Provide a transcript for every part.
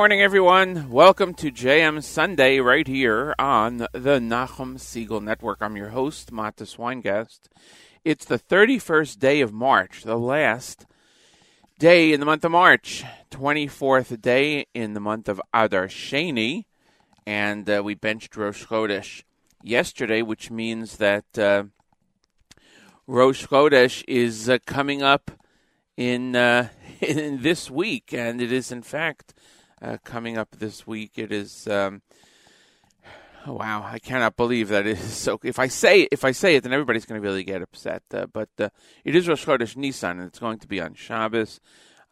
morning, everyone. Welcome to JM Sunday right here on the Nachum Segal Network. I'm your host, Matis Weingast. It's the 31st day of March, the last day in the month of March, 24th day in the month of Adar Sheni, and uh, we benched Rosh Chodesh yesterday, which means that uh, Rosh Chodesh is uh, coming up in, uh, in this week, and it is in fact uh, coming up this week. It is. Um, oh, wow, I cannot believe that it is so. If I say if I say it, then everybody's going to really get upset. Uh, but uh, it is Rosh Chodesh Nissan, and it's going to be on Shabbos,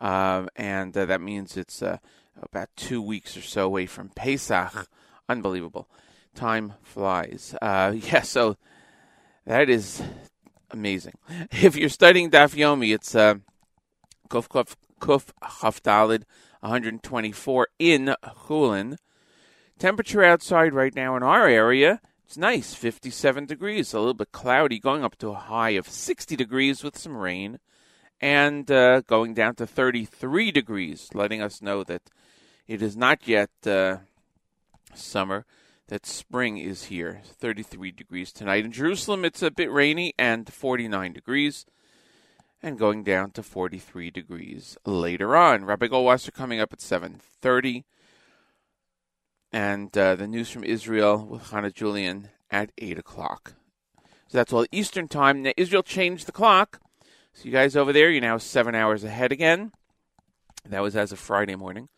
um, and uh, that means it's uh, about two weeks or so away from Pesach. Unbelievable, time flies. Yeah, so that is amazing. If you're studying Daf Yomi, it's uh, Kuf Kuf Kuf Chavdalid 124 in Chulin. Temperature outside right now in our area, it's nice, 57 degrees, a little bit cloudy, going up to a high of 60 degrees with some rain, and uh, going down to 33 degrees, letting us know that it is not yet uh, summer, that spring is here. 33 degrees tonight. In Jerusalem, it's a bit rainy and 49 degrees and going down to 43 degrees later on. Rabbi Goldwasser coming up at 7.30. And uh, the news from Israel with Hannah Julian at 8 o'clock. So that's all Eastern time. Now, Israel changed the clock. So you guys over there, you're now seven hours ahead again. That was as of Friday morning.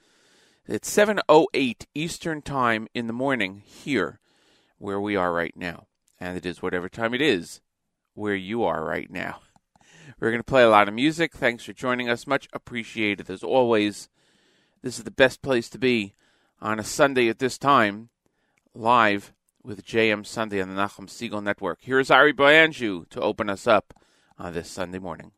It's 7.08 Eastern time in the morning here where we are right now. And it is whatever time it is where you are right now. We're going to play a lot of music. Thanks for joining us. Much appreciated as always. This is the best place to be on a Sunday at this time, live with JM Sunday on the Nachum Segal Network. Here's Ari Boiangiu to open us up on this Sunday morning.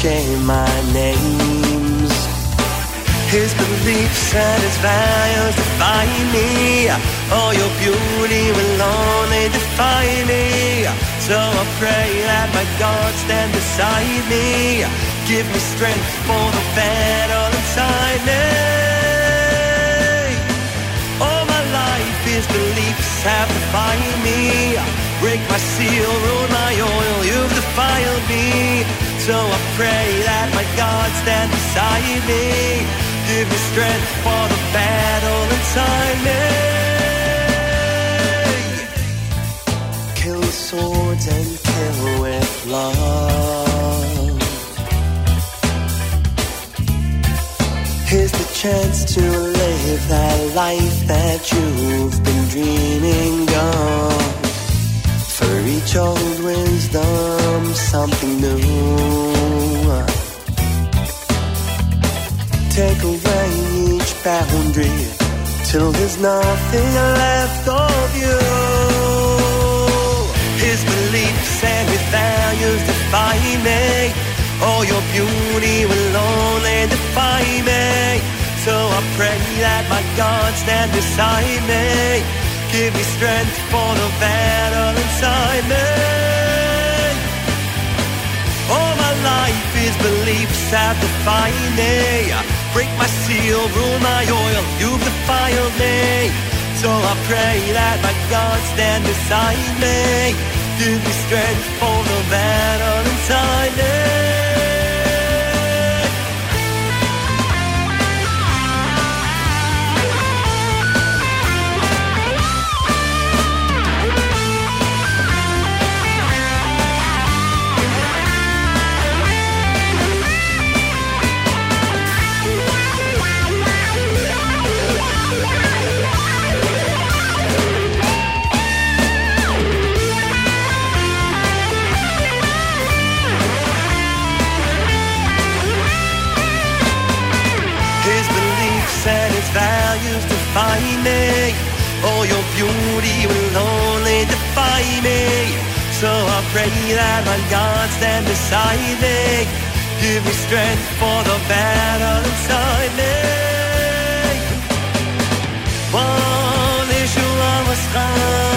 Share my names. His beliefs and his values define me. All your beauty will only define me. So I pray that my God stand beside me. Give me strength for the battle inside me. All my life, his beliefs have defined me. Break my seal, ruin my oil, you've defiled me. So I pray that my God stand beside me. Give me strength for the battle inside me. Kill the swords and kill with love. Here's the chance to live that life that you've been dreaming of. Each old wisdom, something new. Take away each boundary till there's nothing left of you. His beliefs and his values define me. All your beauty will only define me. So I pray that my God stand beside me Give me strength for the battle inside me. All my life is beliefs have defined me. Break my seal, rule my oil, you've defiled me. So I pray that my God stand beside me. Give me strength for the battle inside me. beauty will only defy me. So I pray that my God stand beside me. Give me strength for the battle inside me. One issue I must find.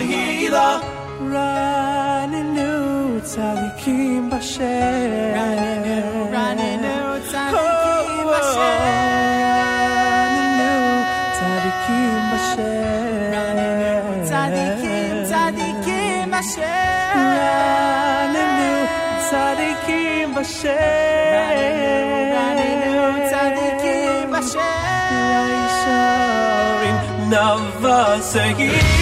Tehila. Rani nu tzadikim b'shem. Rani nu tzadikim b'shem. Ranenu, ranenu, tzadikim, Hashem. Ranenu, ranenu, tzadikim, Hashem. Ranenu, new, tzadikim, Hashem. Ranenu, ranenu, tzadikim, Hashem. Ranenu, ranenu, tzadikim, Hashem. Ranenu, ranenu, tzadikim,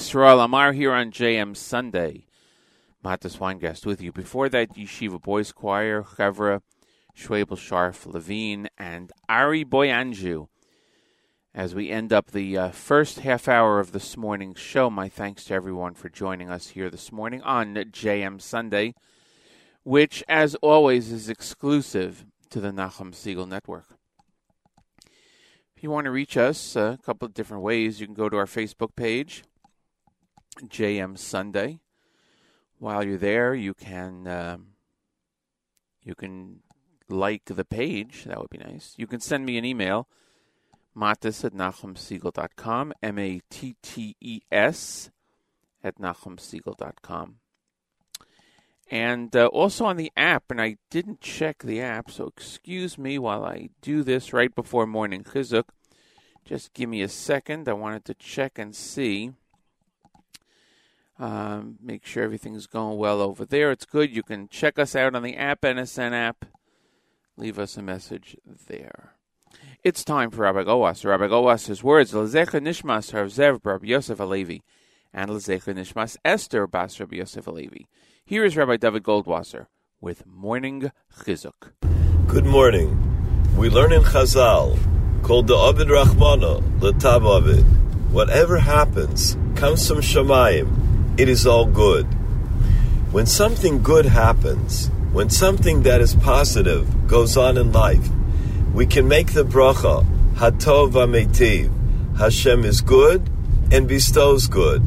Yisrael Amar here on JM Sunday. Matis Weingast with you. Before that, Yeshiva Boys Choir, Chevra, Schwabel Sharf, Levine, and Ari Boiangiu. As we end up the uh, first half hour of this morning's show, my thanks to everyone for joining us here this morning on JM Sunday, which, as always, is exclusive to the Nachum Segal Network. If you want to reach us, uh, a couple of different ways. You can go to our Facebook page, JM Sunday. While you're there, you can um, you can like the page. That would be nice. You can send me an email, mattis at nachumsegal.com, M A T T E S at nachumsegal.com. And uh, also on the app, and I didn't check the app, so excuse me while I do this right before morning chizuk. Just give me a second. I wanted to check and see. Um, make sure everything's going well over there. It's good. You can check us out on the app, NSN app. Leave us a message there. It's time for Rabbi Gowas. Rabbi Gowas' words, Lezecha Nishmas Rav Zev Rabbi Yosef Alevi, and Lezecha Nishmas Esther Bas Rabbi Yosef Alevi. Here is Rabbi David Goldwasser with Morning Chizuk. Good morning. We learn in Chazal, called the Ovid Rachmana, Letav Ovid. Whatever happens comes from Shemayim. It is all good. When something good happens, when something that is positive goes on in life, we can make the bracha, Hatov Ametiv. Hashem is good and bestows good.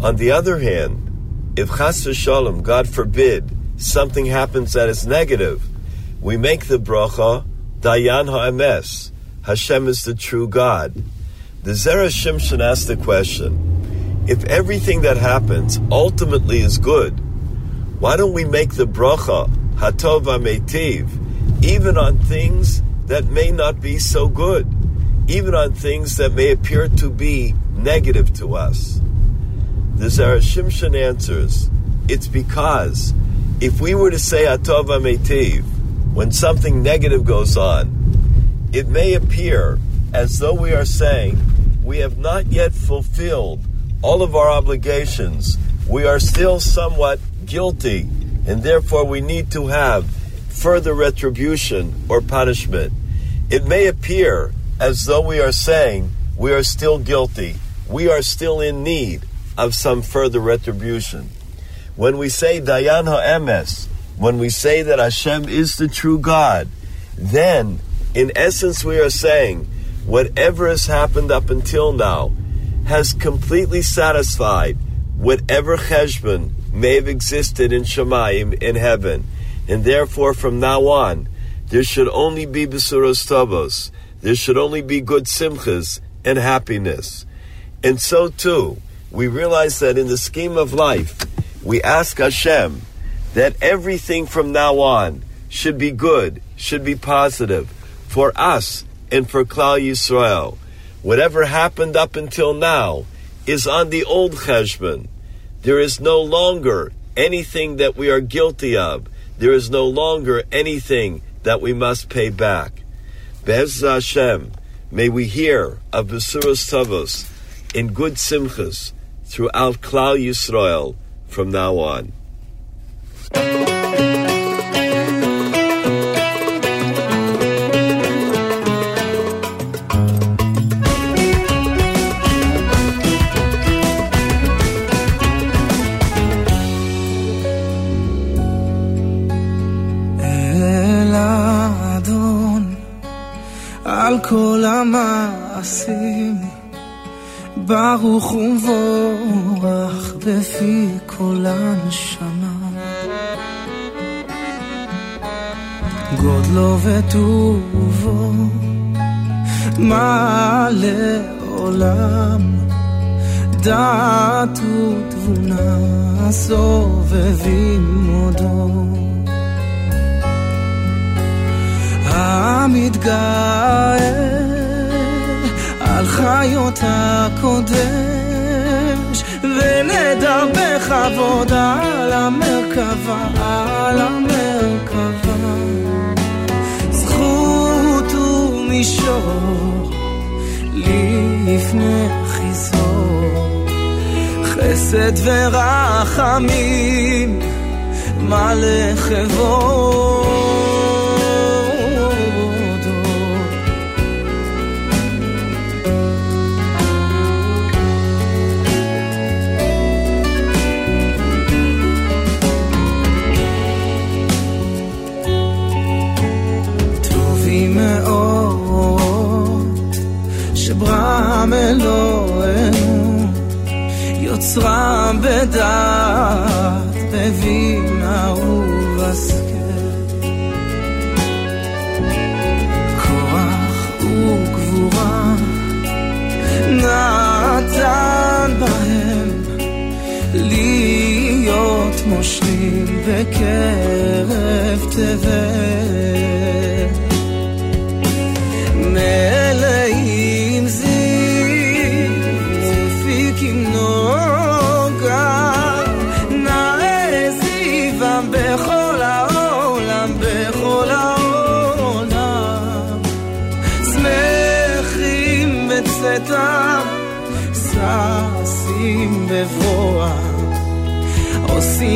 On the other hand, if Chas v'shalom, God forbid, something happens that is negative, we make the bracha, Dayan ha'emes. Hashem is the true God. The Zera Shimshon asked the question, if everything that happens ultimately is good, why don't we make the bracha, Hatov Ametiv, even on things that may not be so good, even on things that may appear to be negative to us? The Zera Shimshon answers, it's because if we were to say Hatov Ametiv, when something negative goes on, it may appear as though we are saying we have not yet fulfilled all of our obligations. We are still somewhat guilty, and therefore we need to have further retribution or punishment. It may appear as though we are saying we are still guilty, we are still in need of some further retribution. When we say Dayan HaEmes, when we say that Hashem is the true God, then in essence we are saying whatever has happened up until now has completely satisfied whatever cheshbon may have existed in Shemayim in heaven, and therefore from now on there should only be besuros tovos, there should only be good simchas and happiness, and so too we realize that in the scheme of life we ask Hashem that everything from now on should be good, should be positive for us and for Klal Yisrael. Whatever happened up until now is on the old cheshbon. There is no longer anything that we are guilty of. There is no longer anything that we must pay back. Be'ez Hashem, may we hear of Besuros Tovos in good simchas throughout Klal Yisrael from now on. ברוך ומבורך בפי כל הנשמה. גודלו וטובו מעלה עולם דעת ותבונה סובבים עודו המתגאה חיות הקודש, ונדע בכבוד על המרכבה, על המרכבה. זכות ומישור לפני חיזור, חסד ורחמים מלא חברו. נצרה בדעת בבינה ובשכל. כוח וגבורה נתן בהם להיות מושלים בקרב תבל.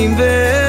seen this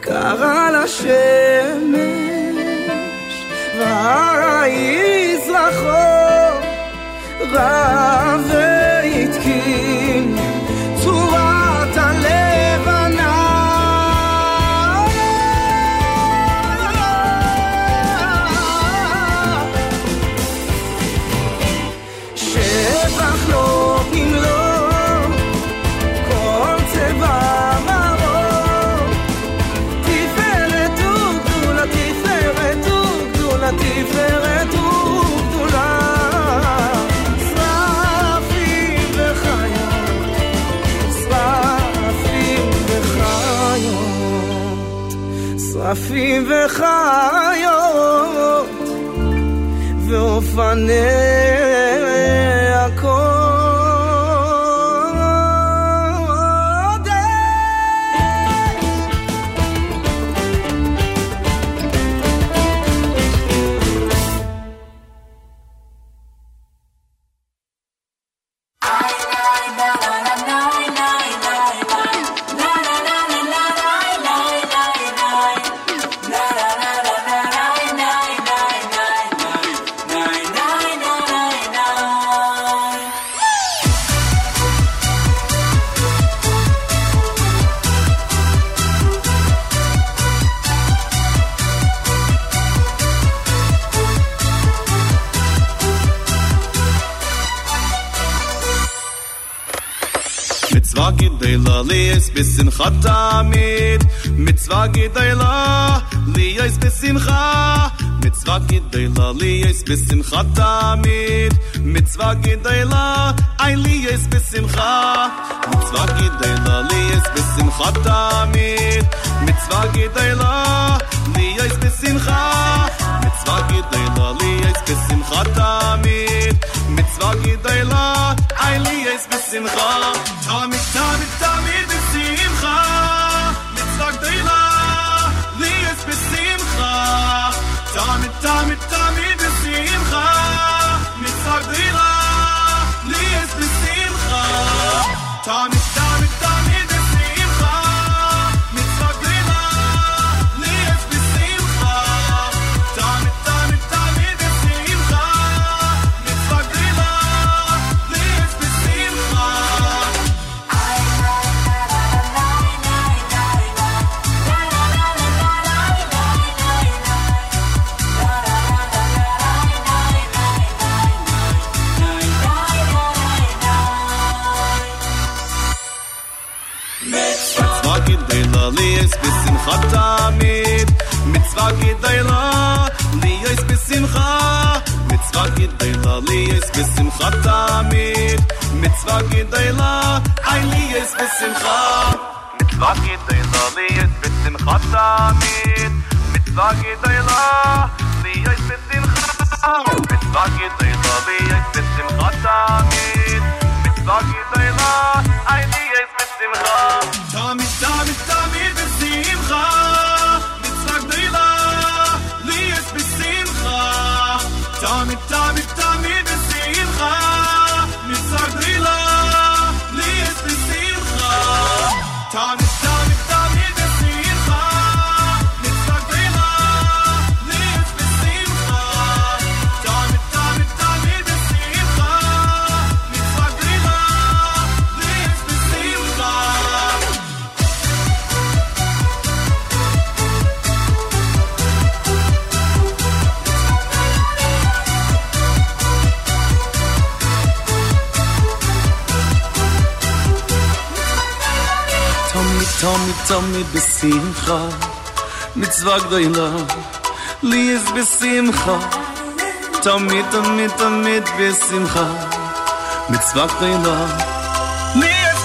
קרא לשמש, והרעי זרחו רב חיים וחיות ואופני jetzt bist im tsom mit besimcha mit zwag doyla lies besimcha. Tsom mit mit mit besimcha mit zwag doyla. Lies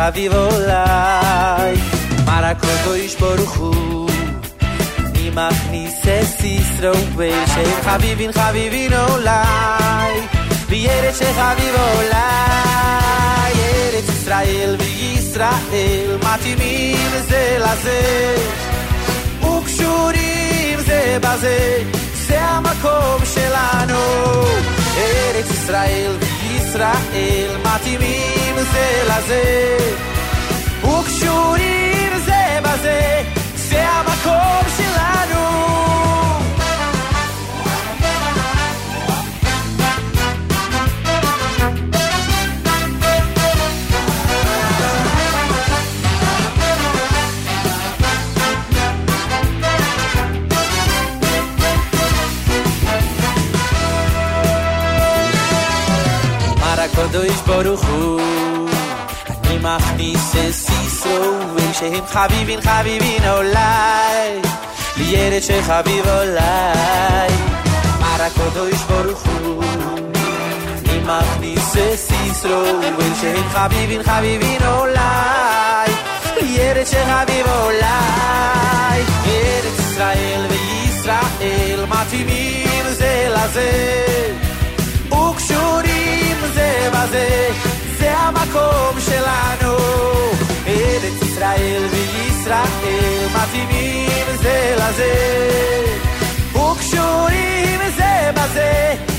חביב עוליי, מרקודוש ברוך הוא, מי מכניס סיסרו ושם חביבין חביבין עוליי, בארץ שחביב עוליי, ארץ ישראל וישראל, מתאימים זה לזה, וקשורים זה בזה, זה המקום שלנו, ארץ ישראל וישראל, מתאימים זה לזה. javi volai Ara kodoiz boruzu Nimak nize zizro Uen zehen javi bin Israel ve Matimim ze laze Ukshurim ze baze Ze amakom shelano Eretz ישראל וישראל מתאימים זה לזה וקשורים זה בזה.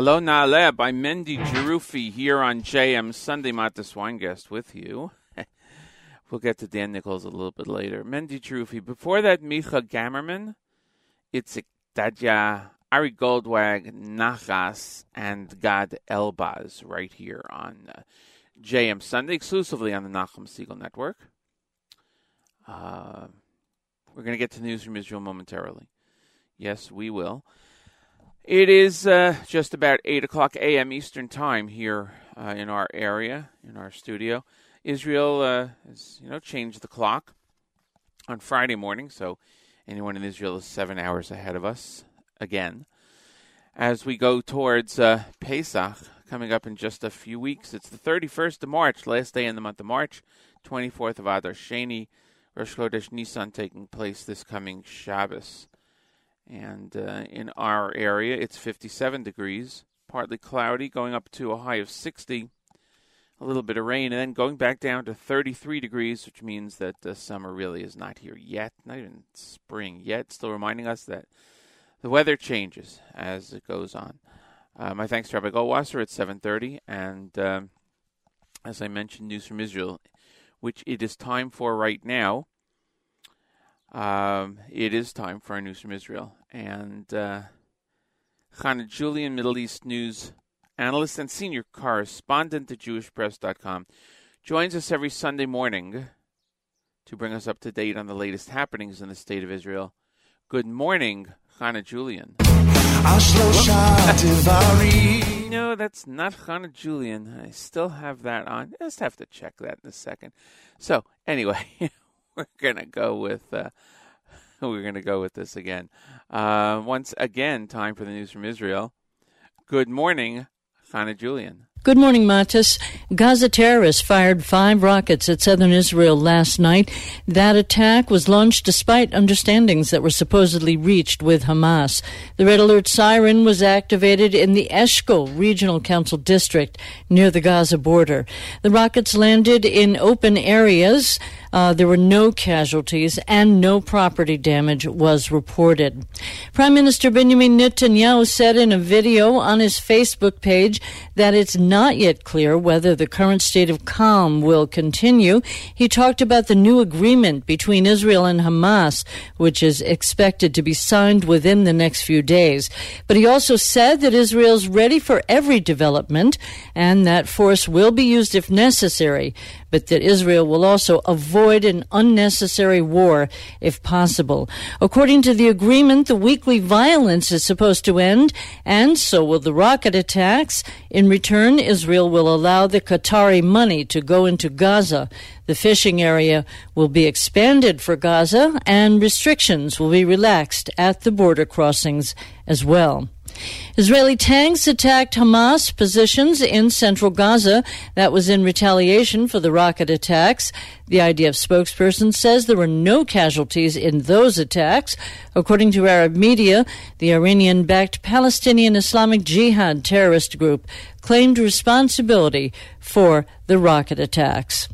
Alo Nale by Mendy Jerufi here on JM Sunday Matis Weingast with you. we'll get to Dan Nichols a little bit later. Mendy Jerufi. Before that, Micha Gammerman, Itzik Dadya, Ari Goldwag, Nachas, and Gad Elbaz right here on uh, JM Sunday, exclusively on the Nachum Segal Network. Uh, we're going to get to news from Israel momentarily. Yes, we will. It is uh, just about 8 o'clock a.m. Eastern Time here uh, in our area, in our studio. Israel uh, has, you know, changed the clock on Friday morning, so anyone in Israel is seven hours ahead of us again. As we go towards uh, Pesach, coming up in just a few weeks, it's the 31st of March, last day in the month of March, 24th of Adar Sheni, Rosh Chodesh Nisan taking place this coming Shabbos. And uh, in our area, it's 57 degrees, partly cloudy, going up to a high of 60. A little bit of rain, and then going back down to 33 degrees, which means that the summer really is not here yet, not even spring yet. Still reminding us that the weather changes as it goes on. Uh, my thanks to Rabbi Goldwasser at 7:30, and um, as I mentioned, news from Israel, which it is time for right now. Um, it is time for our news from Israel. And uh, Julian, Middle East news analyst and senior correspondent at JewishPress.com, joins us every Sunday morning to bring us up to date on the latest happenings in the state of Israel. Good morning, Chana Julian. no, that's not Chana Julian. I still have that on. I just have to check that in a second. So, anyway. we're gonna go with uh, we're gonna go with this again. Uh, once again, time for the news from Israel. Good morning, Chana Julian. Good morning, Matis. Gaza terrorists fired five rockets at southern Israel last night. That attack was launched despite understandings that were supposedly reached with Hamas. The red alert siren was activated in the Eshkol Regional Council District near the Gaza border. The rockets landed in open areas. Uh, there were no casualties and no property damage was reported. Prime Minister Benjamin Netanyahu said in a video on his Facebook page that it's not yet clear whether the current state of calm will continue. He talked about the new agreement between Israel and Hamas, which is expected to be signed within the next few days. But he also said that Israel's ready for every development and that force will be used if necessary but that Israel will also avoid an unnecessary war if possible. According to the agreement, the weekly violence is supposed to end, and so will the rocket attacks. In return, Israel will allow the Qatari money to go into Gaza. The fishing area will be expanded for Gaza, and restrictions will be relaxed at the border crossings as well. Israeli tanks attacked Hamas positions in central Gaza. That was in retaliation for the rocket attacks. The IDF spokesperson says there were no casualties in those attacks. According to Arab media, the Iranian backed Palestinian Islamic Jihad terrorist group claimed responsibility for the rocket attacks.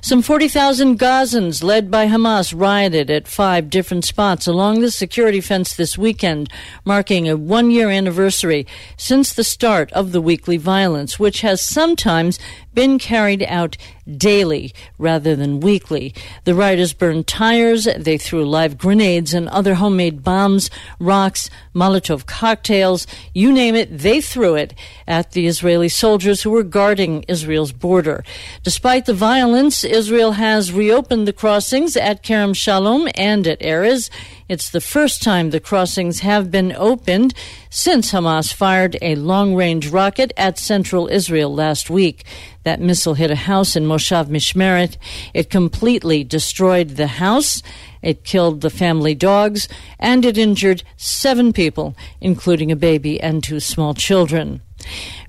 Some 40,000 Gazans, led by Hamas, rioted at five different spots along the security fence this weekend, marking a one year anniversary since the start of the weekly violence, which has sometimes been carried out daily rather than weekly. The rioters burned tires, they threw live grenades and other homemade bombs, rocks, Molotov cocktails, you name it, they threw it at the Israeli soldiers who were guarding Israel's border. Despite the violence, Israel has reopened the crossings at Kerem Shalom and at Erez. It's the first time the crossings have been opened since Hamas fired a long range rocket at central Israel last week. That missile hit a house in Moshav Mishmeret. It completely destroyed the house. It killed the family dogs and it injured seven people, including a baby and two small children.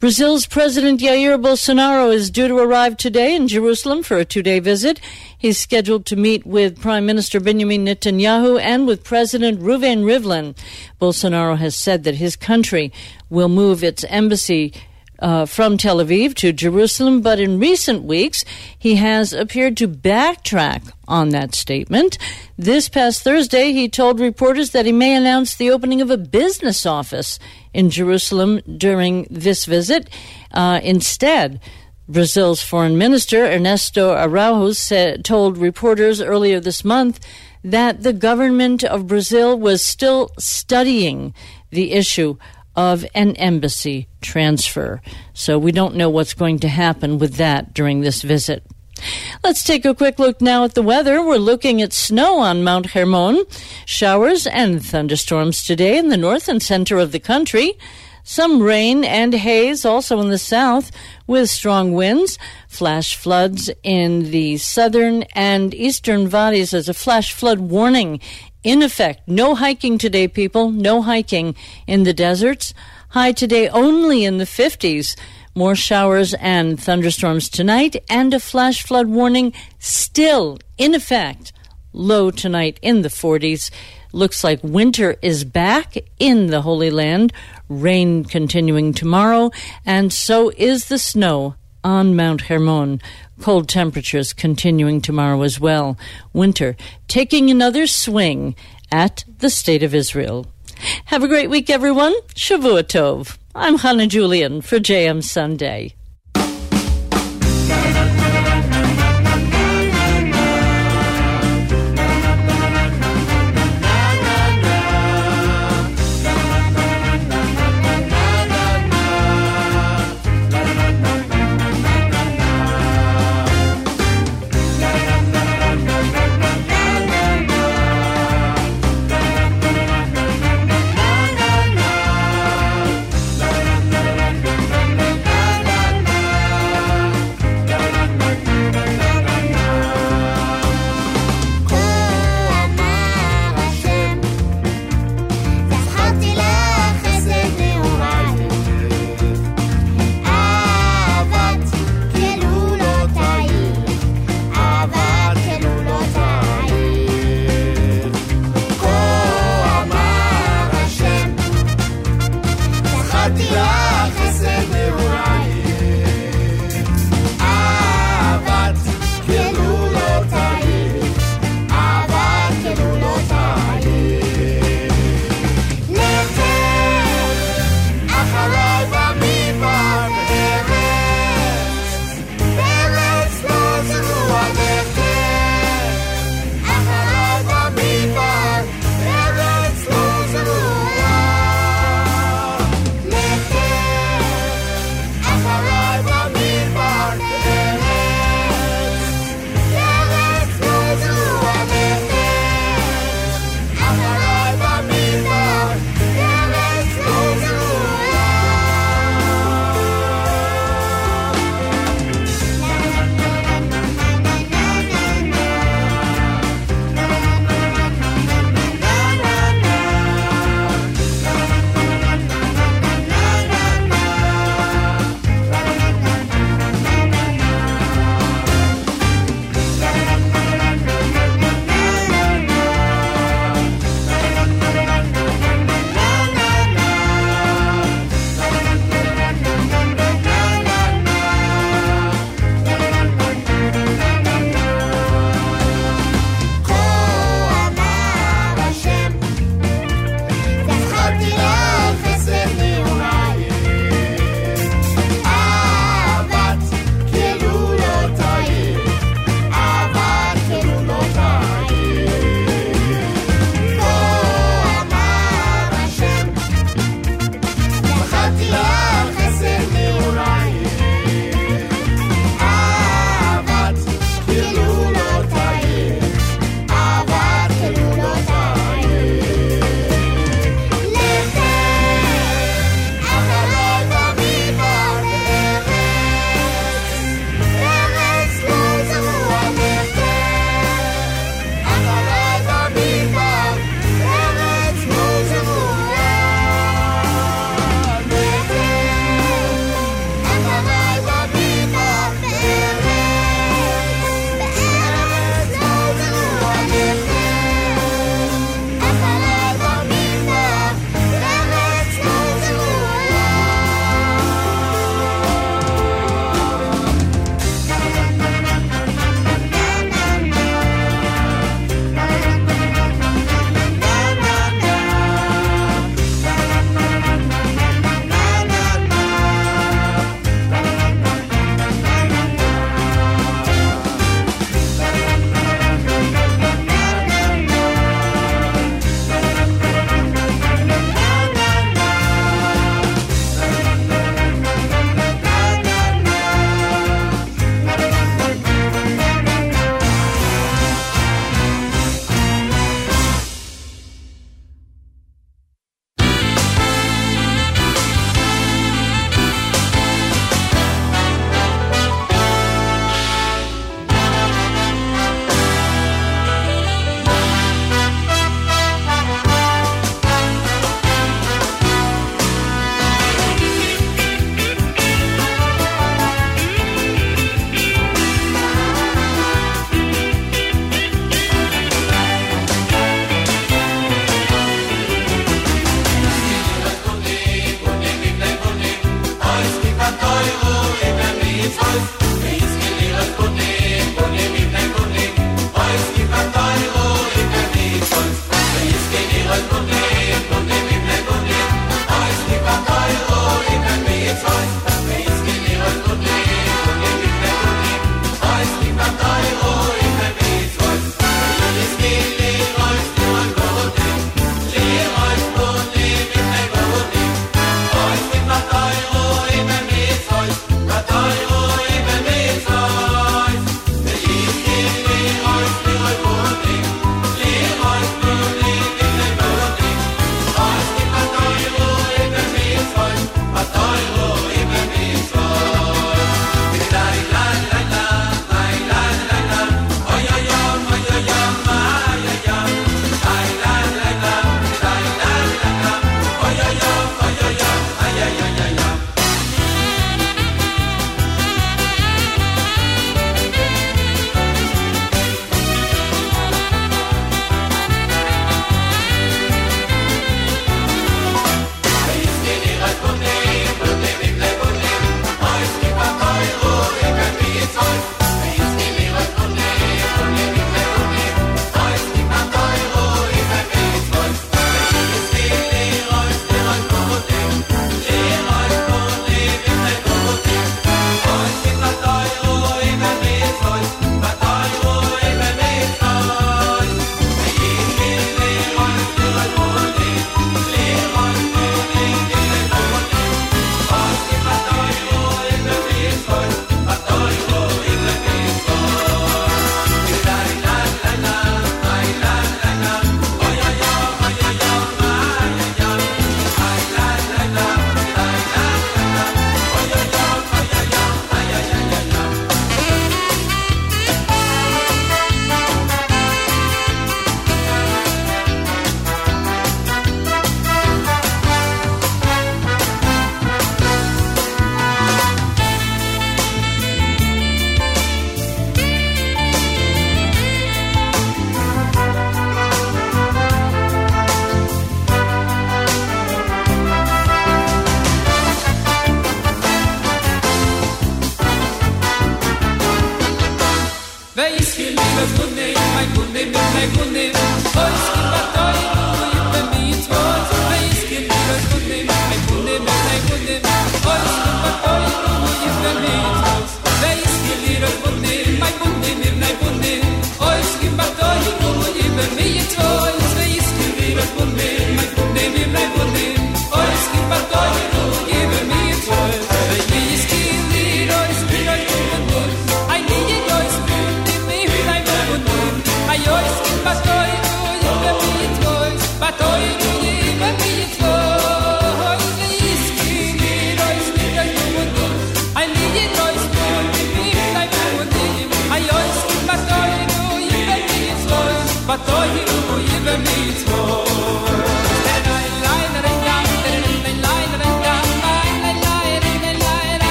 Brazil's President Jair Bolsonaro is due to arrive today in Jerusalem for a two day visit. He's scheduled to meet with Prime Minister Benjamin Netanyahu and with President Reuven Rivlin. Bolsonaro has said that his country will move its embassy uh, from Tel Aviv to Jerusalem, but in recent weeks he has appeared to backtrack on that statement. This past Thursday, he told reporters that he may announce the opening of a business office in Jerusalem during this visit. Uh, instead, Brazil's foreign minister Ernesto Araújo said, told reporters earlier this month that the government of Brazil was still studying the issue of an embassy transfer. So we don't know what's going to happen with that during this visit. Let's take a quick look now at the weather. We're looking at snow on Mount Hermon, showers and thunderstorms today in the north and center of the country. Some rain and haze also in the south with strong winds, flash floods in the southern and eastern valleys as a flash flood warning in effect. No hiking today, people. No hiking in the deserts. High today only in the 50s. More showers and thunderstorms tonight, and a flash flood warning still in effect. Low tonight in the 40s. Looks like winter is back in the Holy Land. Rain continuing tomorrow, and so is the snow on Mount Hermon. Cold temperatures continuing tomorrow as well. Winter taking another swing at the State of Israel. Have a great week, everyone. Shavua Tov. I'm Hannah Julian for JM Sunday.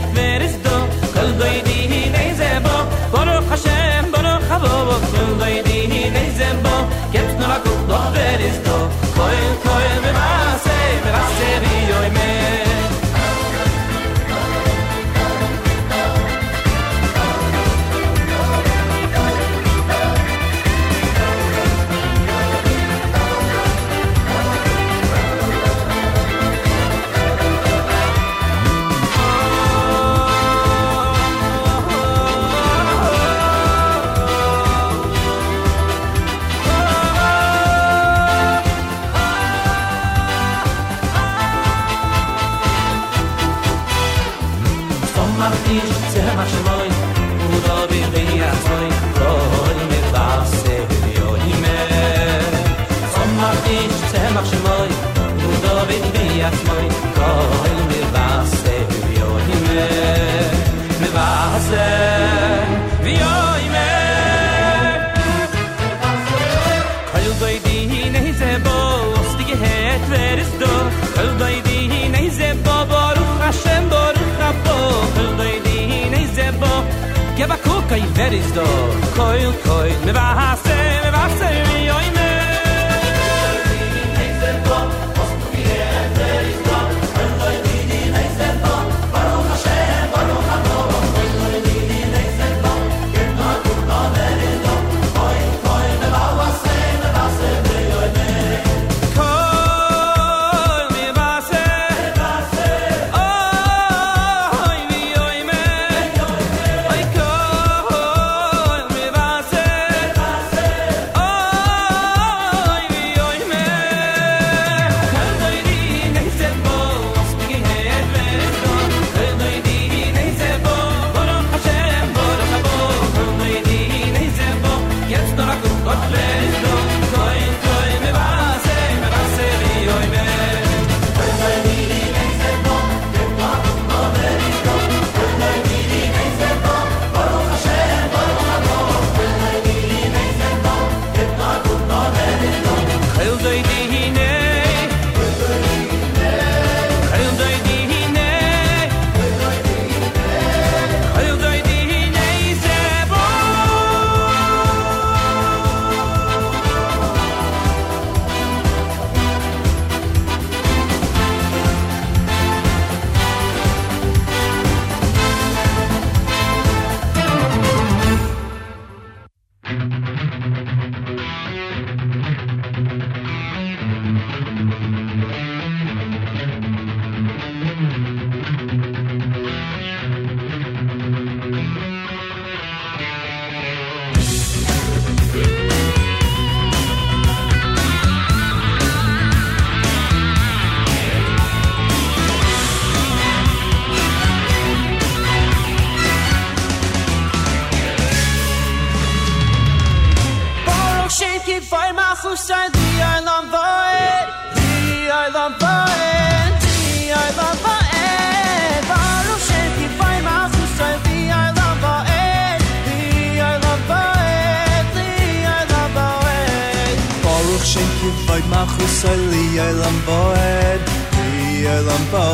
Oh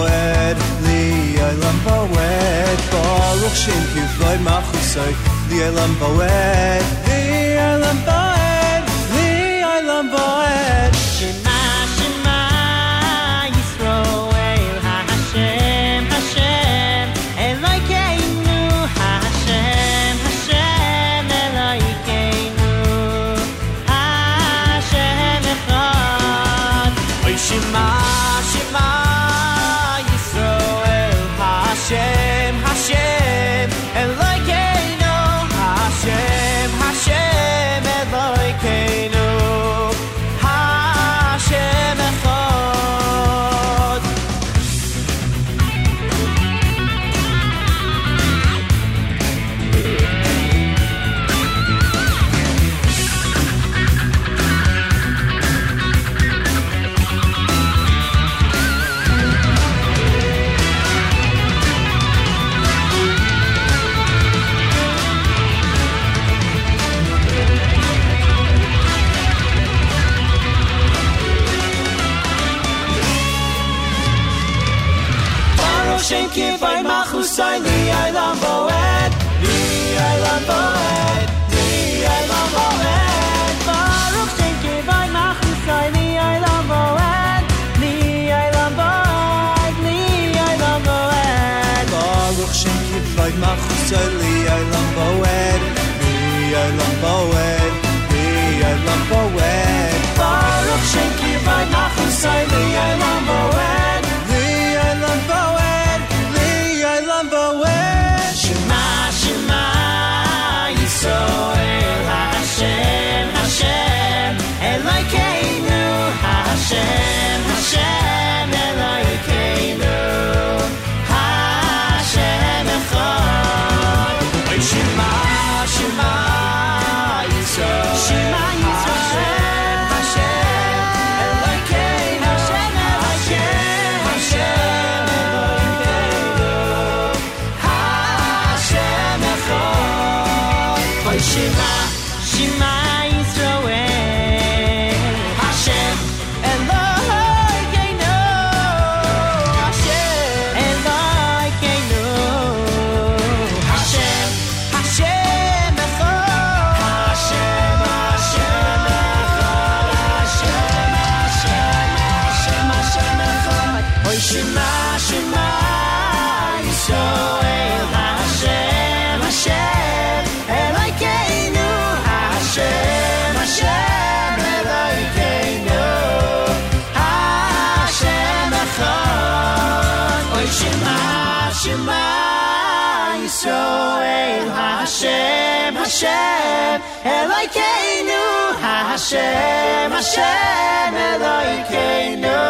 moed Li olam bawed Baruch Shem Kivloi Machusoy Li olam bawed Li olam bawed Moed, Liel Moed. Baruch Shem Ki Vaynachu Sai Liel Hashem Elokeinu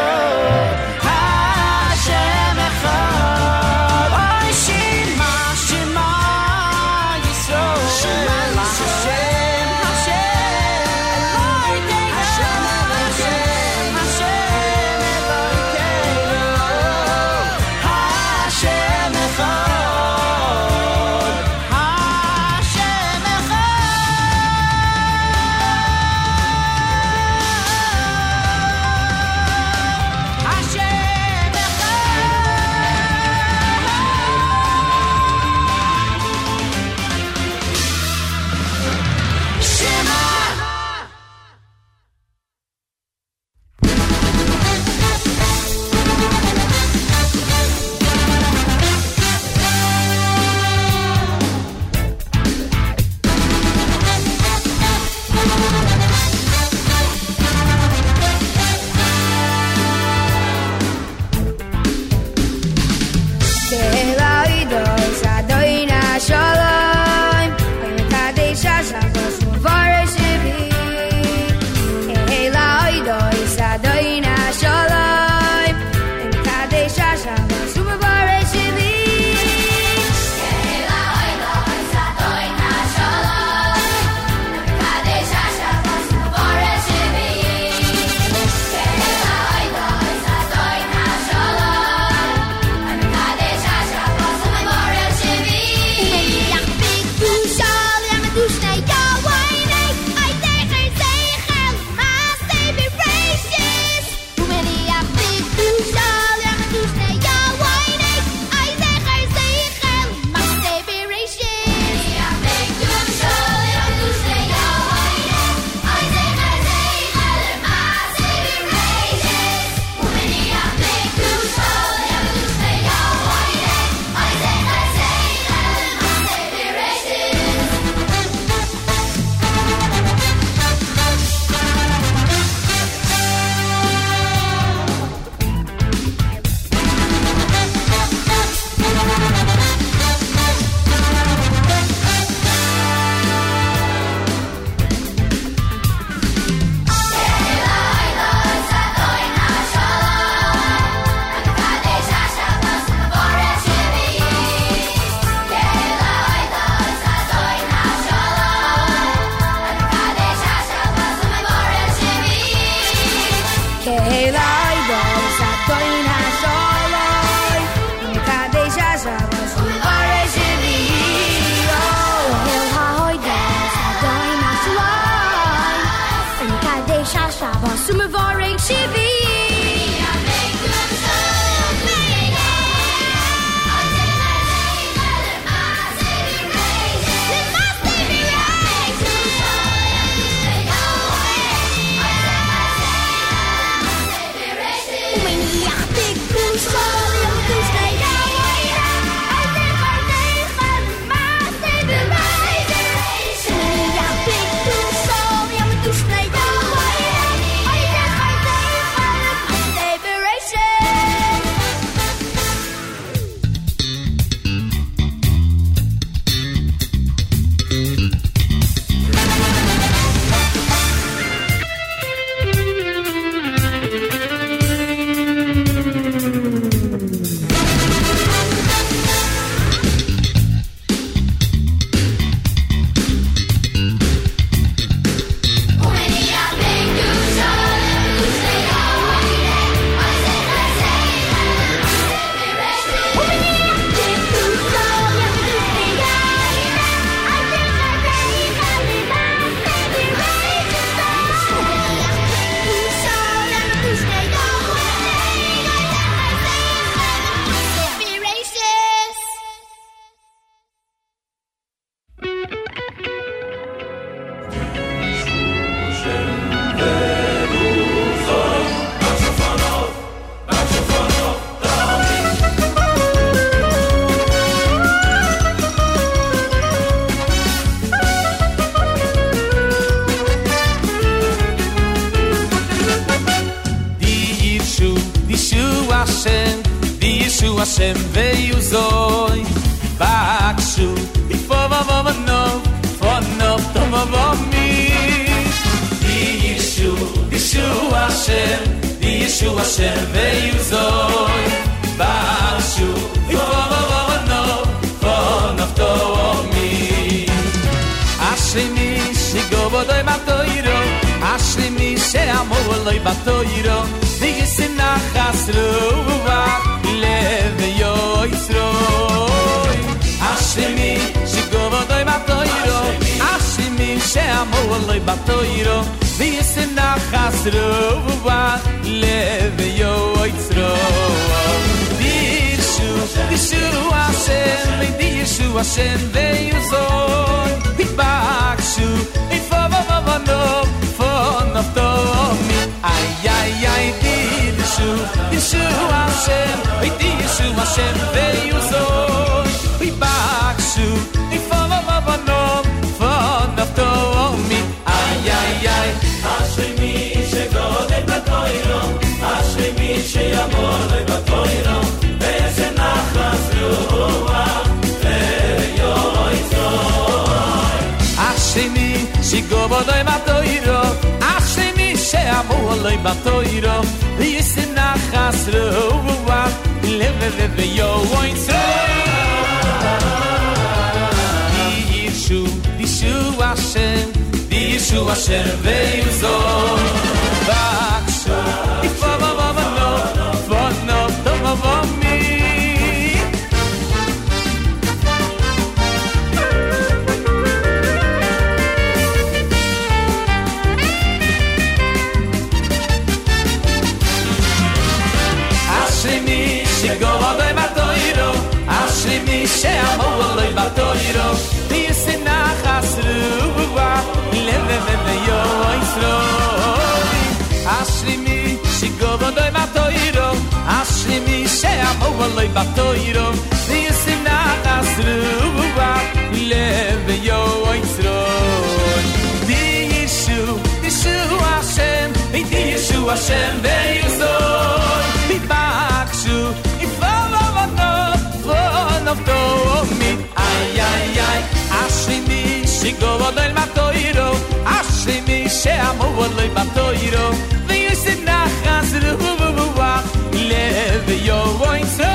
batoyro dige sin na khaslo va lev yo isro ashimi shigova doy batoyro ashmi she amol batoyro dige sin na va lev yo isro Dishu bishu Dishu bishu ashimi ve yo Yeshu Hashem, oi di Yeshu Hashem ve Yuzoy. Oi Bakshu, oi Fala Mabanom, von Nafto Omi. Ay, ay, ay, Hashem mi shegode batoiro, Hashem mi sheyamore batoiro, Beze nachas ruwa, ve Yoizoy. Hashem mi shegode batoiro, she amu בתוירו ויש נחס sina khasro uwa leve de de yo oi so. Di yishu di shu wa di shu zo shea holoy ba toiro dis in a khasru va le le le le asli mi shigo doy ba asli mi shea holoy ba toiro dis in a khasru va le le yo di di di ve yuzo do of mi ay ay ay ashi mi shi go wa ma to ashi mi she amo wa dai ma to vi se na khas le hu hu wa le ve yo wa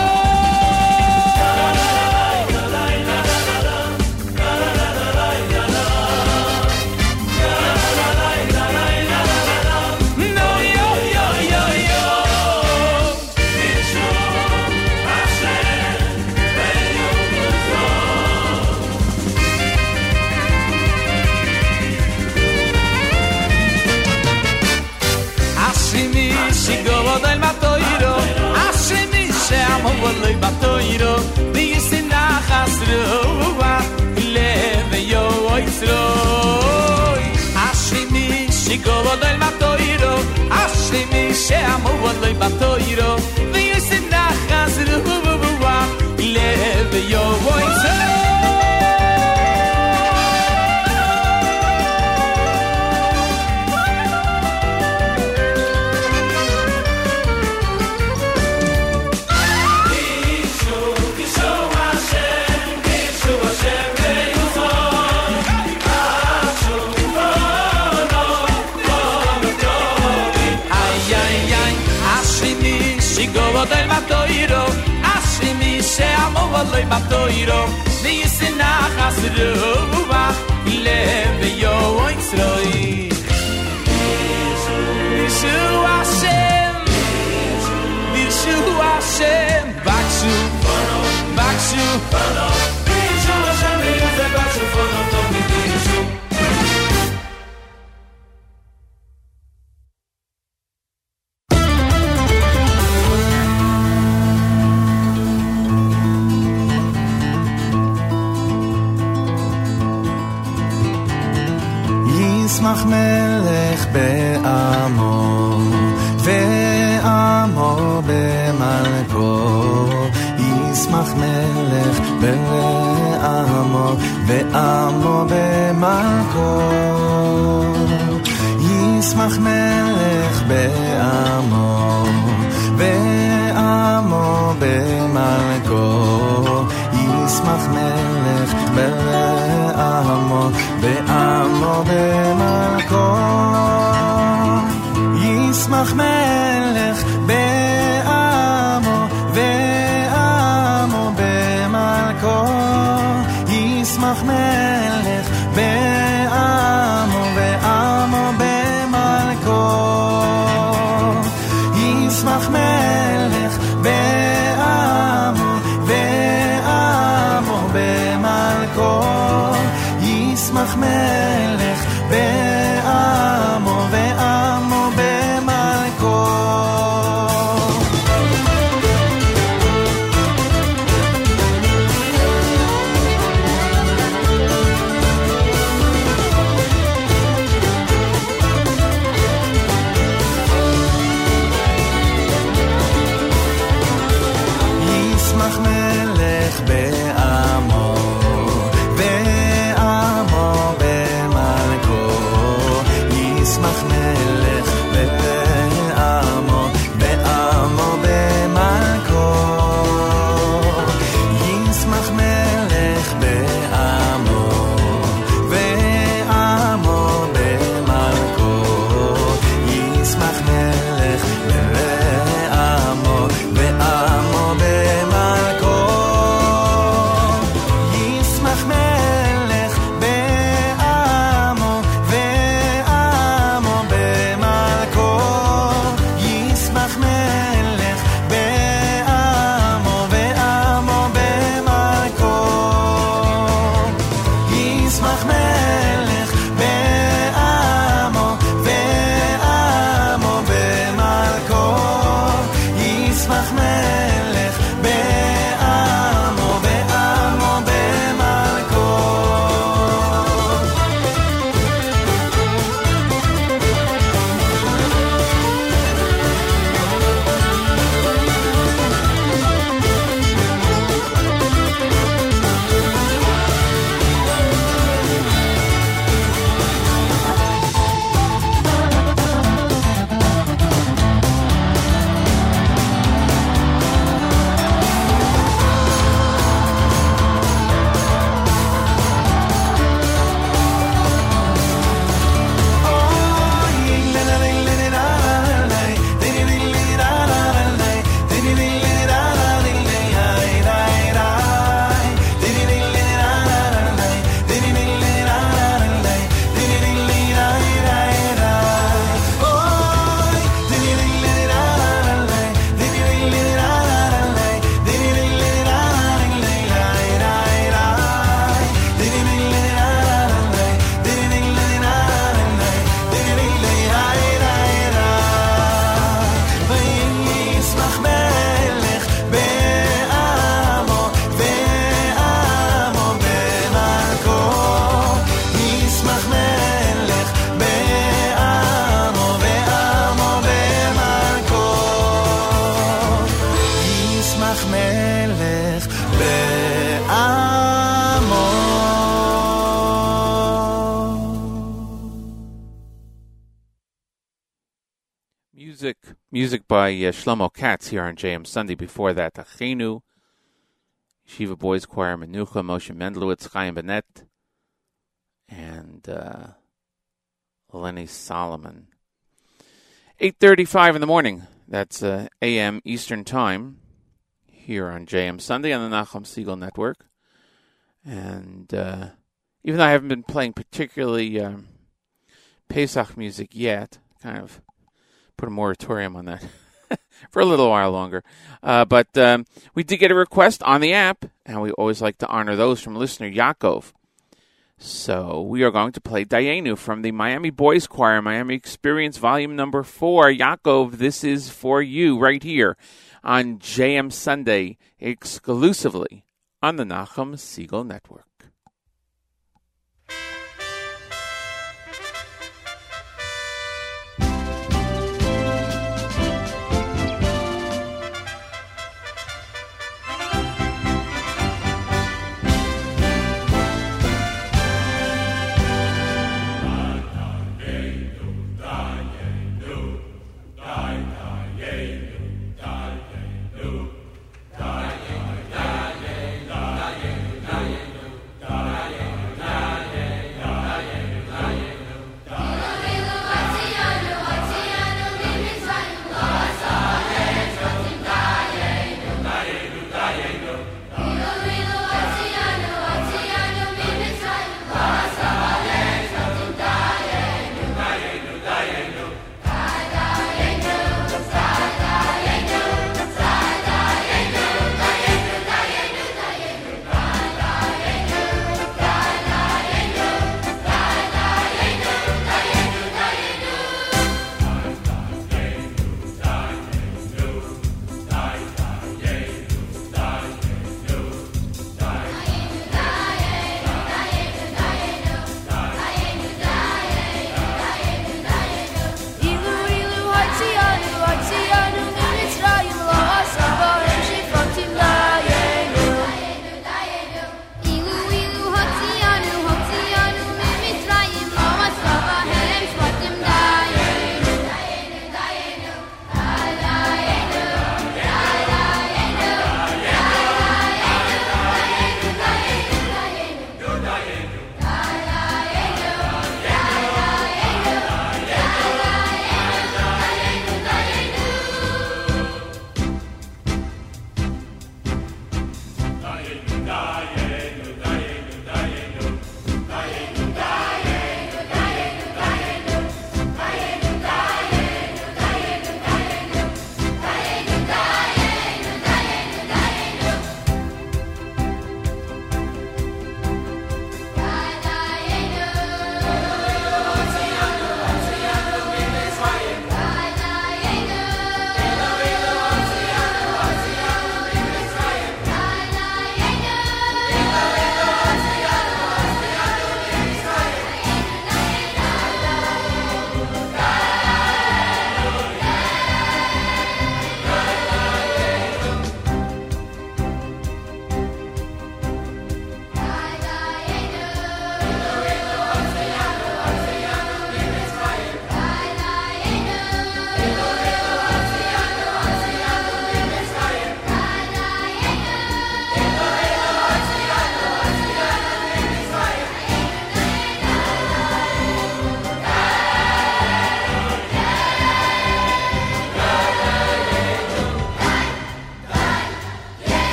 Toyiro, deges in achslo wa, leve yo oisloi, ashi mi shigolo dal batoyiro, ashi mi she amovando im batoyiro sheamo voloi batoiro Mi Leve yo by uh, Shlomo Katz here on JM Sunday. Before that, Achenu, Yeshiva Boys Choir, Menucha, Moshe Mendelowitz, Chaim Benet, and uh, Lenny Solomon. 8.35 in the morning. That's uh, a.m. Eastern Time here on JM Sunday on the Nachum Segal Network. And uh, even though I haven't been playing particularly um, Pesach music yet, kind of put a moratorium on that for a little while longer. Uh, but um, we did get a request on the app, and we always like to honor those from listener Yaakov. So we are going to play Dayenu from the Miami Boys Choir, Miami Experience Volume Number Four. Yaakov, this is for you right here on JM Sunday, exclusively on the Nachum Segal Network.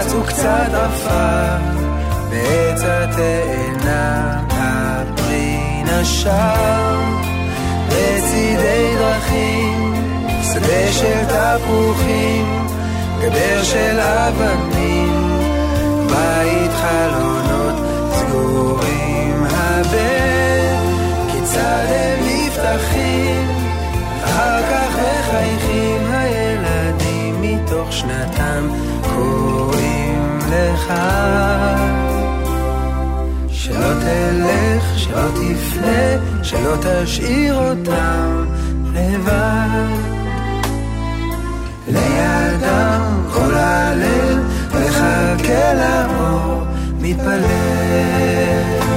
קצת וקצת עפר, בעץ התאנה הפרי נשר. לצידי דרכים, שדה של תפוחים, גדר של אבנים, בית חלונות סגורים הבן, כיצד הם נפתחים, אחר כך מחייכים הילדים מתוך שנתם כל... לך שלא תלך, שלא תפנה, שלא תשאיר אותם לבד. לידם כל הלב, מחכה לאור מתפלל.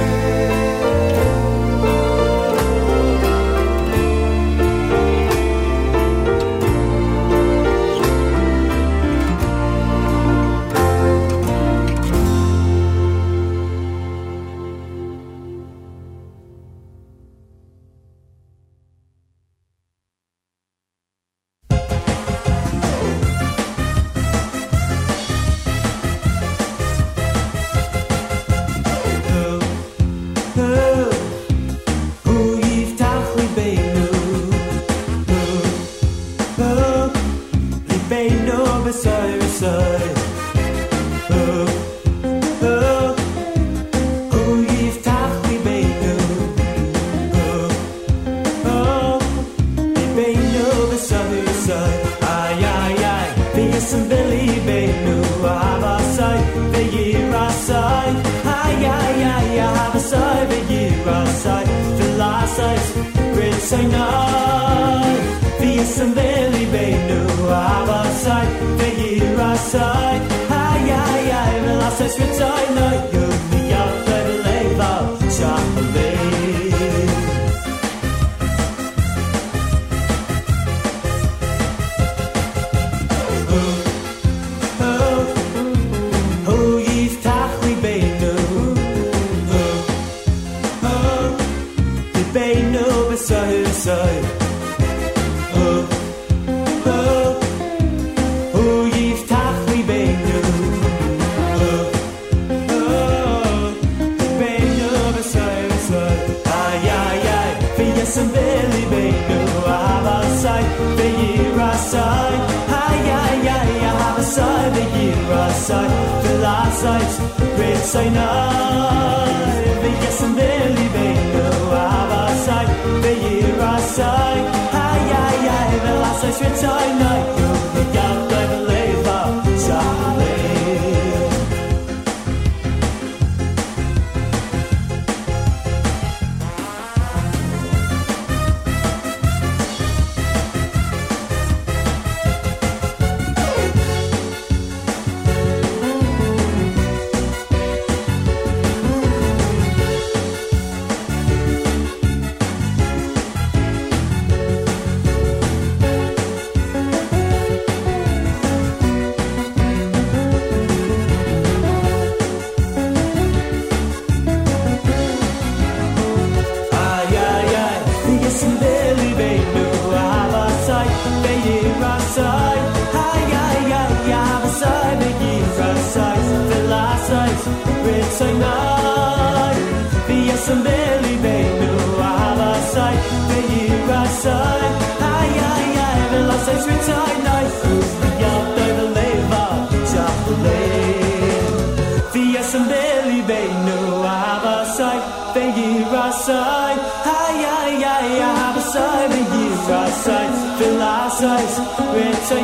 V'lasai Sritzai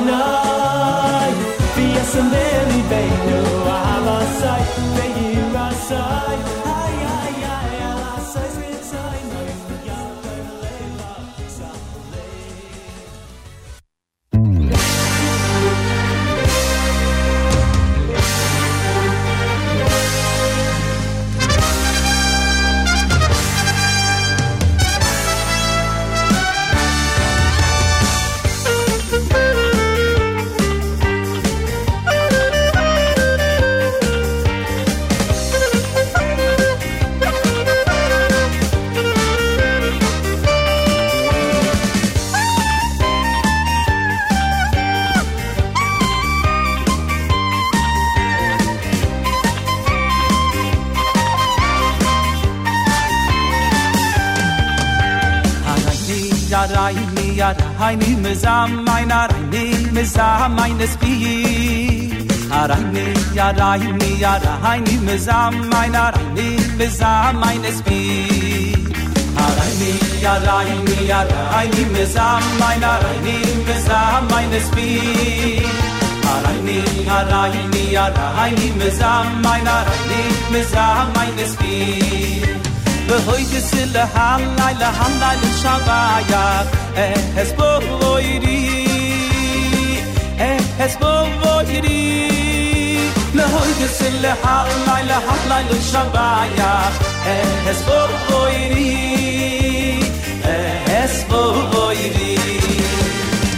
V'yesem belibeinu Ahavasai mein me is am mein me nie meine spi mein es ni ja ra ja ra hai ni mis am mein hat nie mis am mein es bi ara ni ja ra ni ja ni mis am mein hat nie mis am mein es ni ja ra ni ja ra hai ni mis am mein hat nie mein be hoyt es in der hal leile han leile shava ya eh es bo voyri eh es bo voyri le בו es in der hal leile han leile shava ya eh es bo eh es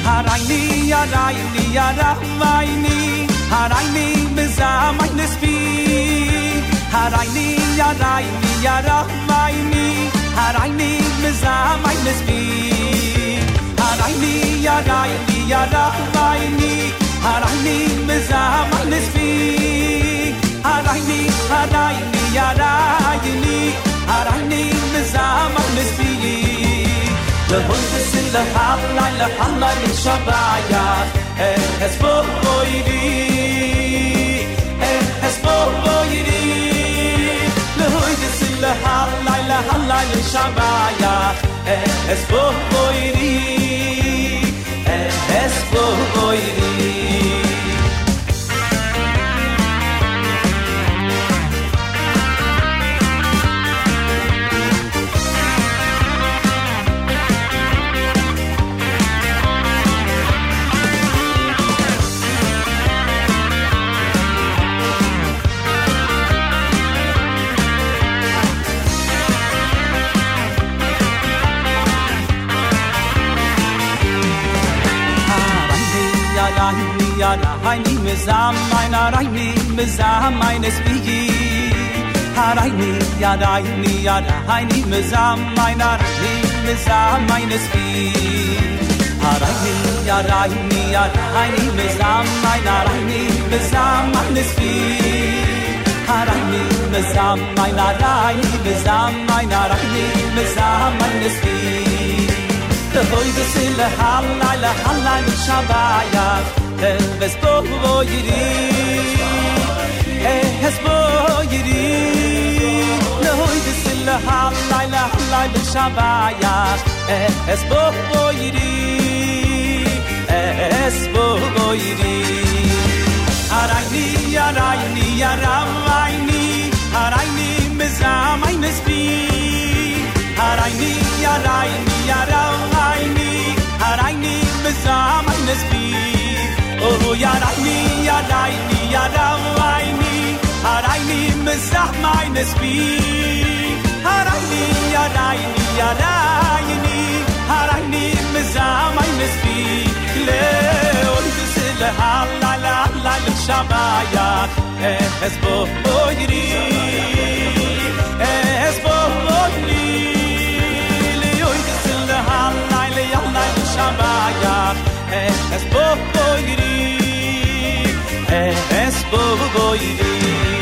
harayni ya rayni ya rahmayni harayni harayni ya rayni Yarani mi, harani niz mazam mit mispi. Harani yarani yarada tulani, harani niz mazam mit mispi. Harani hadani yarada yini, harani niz mazam mit mispi. Der hunds silahun lehanlar insan bayar. Er es for. a leila halala shabaya eh, es vor koi eh, es vor koi ja na heini me zam meine reini me zam meine spigi ha reini ja da heini ja da heini me zam meine reini me zam meine spigi ha reini ja da heini ja da heini me zam meine reini me zam meine spigi ha reini me zam meine reini me zam meine reini me zam meine spigi Der Boy des Hallein, Hallein, Schabaya, ten ves bo bo yiri eh hes bo yiri. Na hoy de sil ha laila laila shabaya eh hes bo bo yiri. Eh hes bo arayni arayni arayni arayni mezam ay arayni arayni arayni arayni mezam ay Oh, ya rat mi, ya dai mi, ya dam vai mi, arai meines me sah meine speed. Mi, ya dai mi, ya mi, arai mi me. Le und du halla la la la shabaya es bo oyri. Es bo oyri. Le und du sind halla la la shaba shabaya Es bo boi di eh, Es bo boi bo boi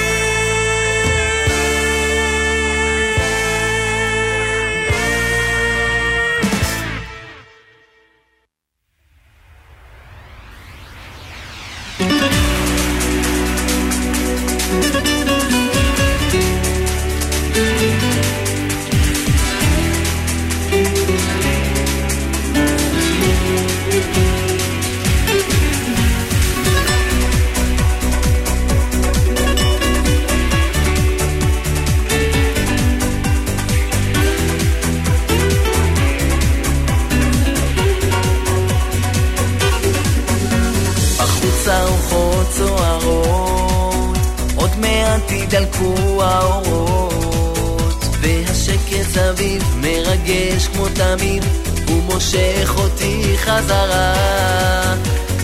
מעט ידלקו האורות, והשקט סביב מרגש כמו תמיד, הוא מושך אותי חזרה,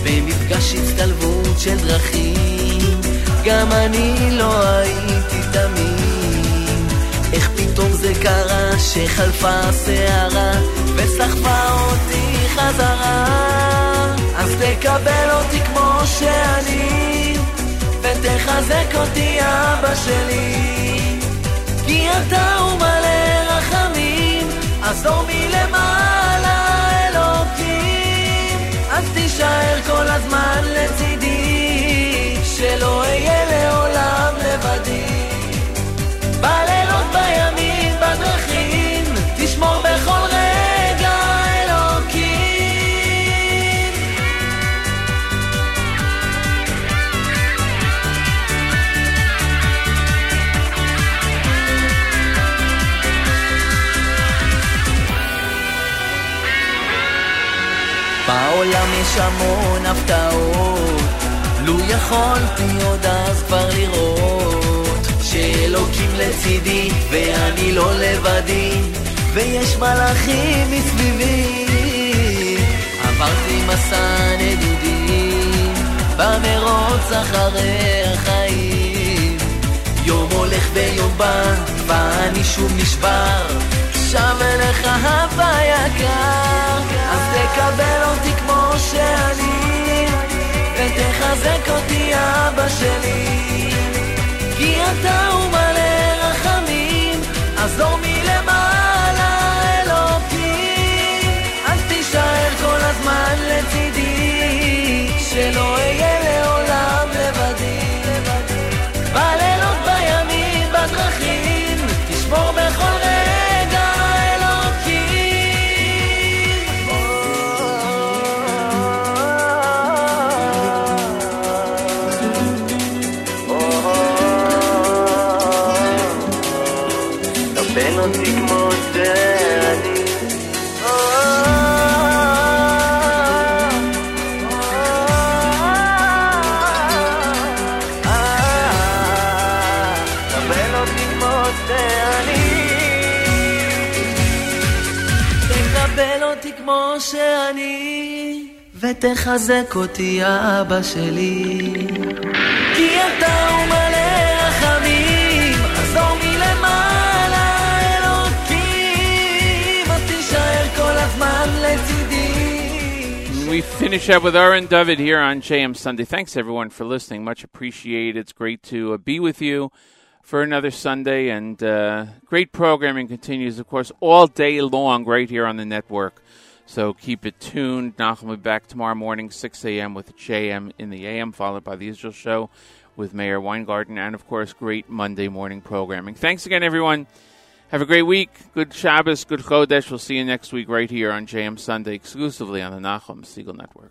במפגש הצטלבות של דרכים, גם אני לא הייתי תמים, איך פתאום זה קרה שחלפה הסערה, וסחפה אותי חזרה. אז תקבל אותי כמו שאני, ותחזק אותי אבא שלי. כי אתה הוא מלא רחמים, עזור מלמעלה אלוקים. אז תישאר כל הזמן לצידי, המון הפתעות, לו יכולתי עוד אז כבר לראות, שאלוקים לצידי ואני לא לבדי, ויש מלאכים מסביבי. עברתי מסע נדודים, במרוץ אחרי החיים, יום הולך ויום בא, ואני שוב נשבר, שב אליך אבא יקר, אז תקבל אותי כמו שאני, ותחזק אותי אבא שלי, כי אתה ותחזק אותי אבא שלי. כי אתה הוא מלא רחמים, עזור מלמעלה אלוקים, אז תישאר כל הזמן לצידי. We finish up with Aaron David here on JM Sunday. Thanks everyone for listening. Much appreciated. It's great to uh, be with you for another Sunday, and uh, great programming continues, of course, all day long right here on the network. So keep it tuned. Nachum will be back tomorrow morning, 6 a.m. with JM in the AM, followed by the Israel Show with Meir Weingarten, and of course, great Monday morning programming. Thanks again, everyone. Have a great week. Good Shabbos, good Chodesh. We'll see you next week right here on JM Sunday, exclusively on the Nachum Segal Network.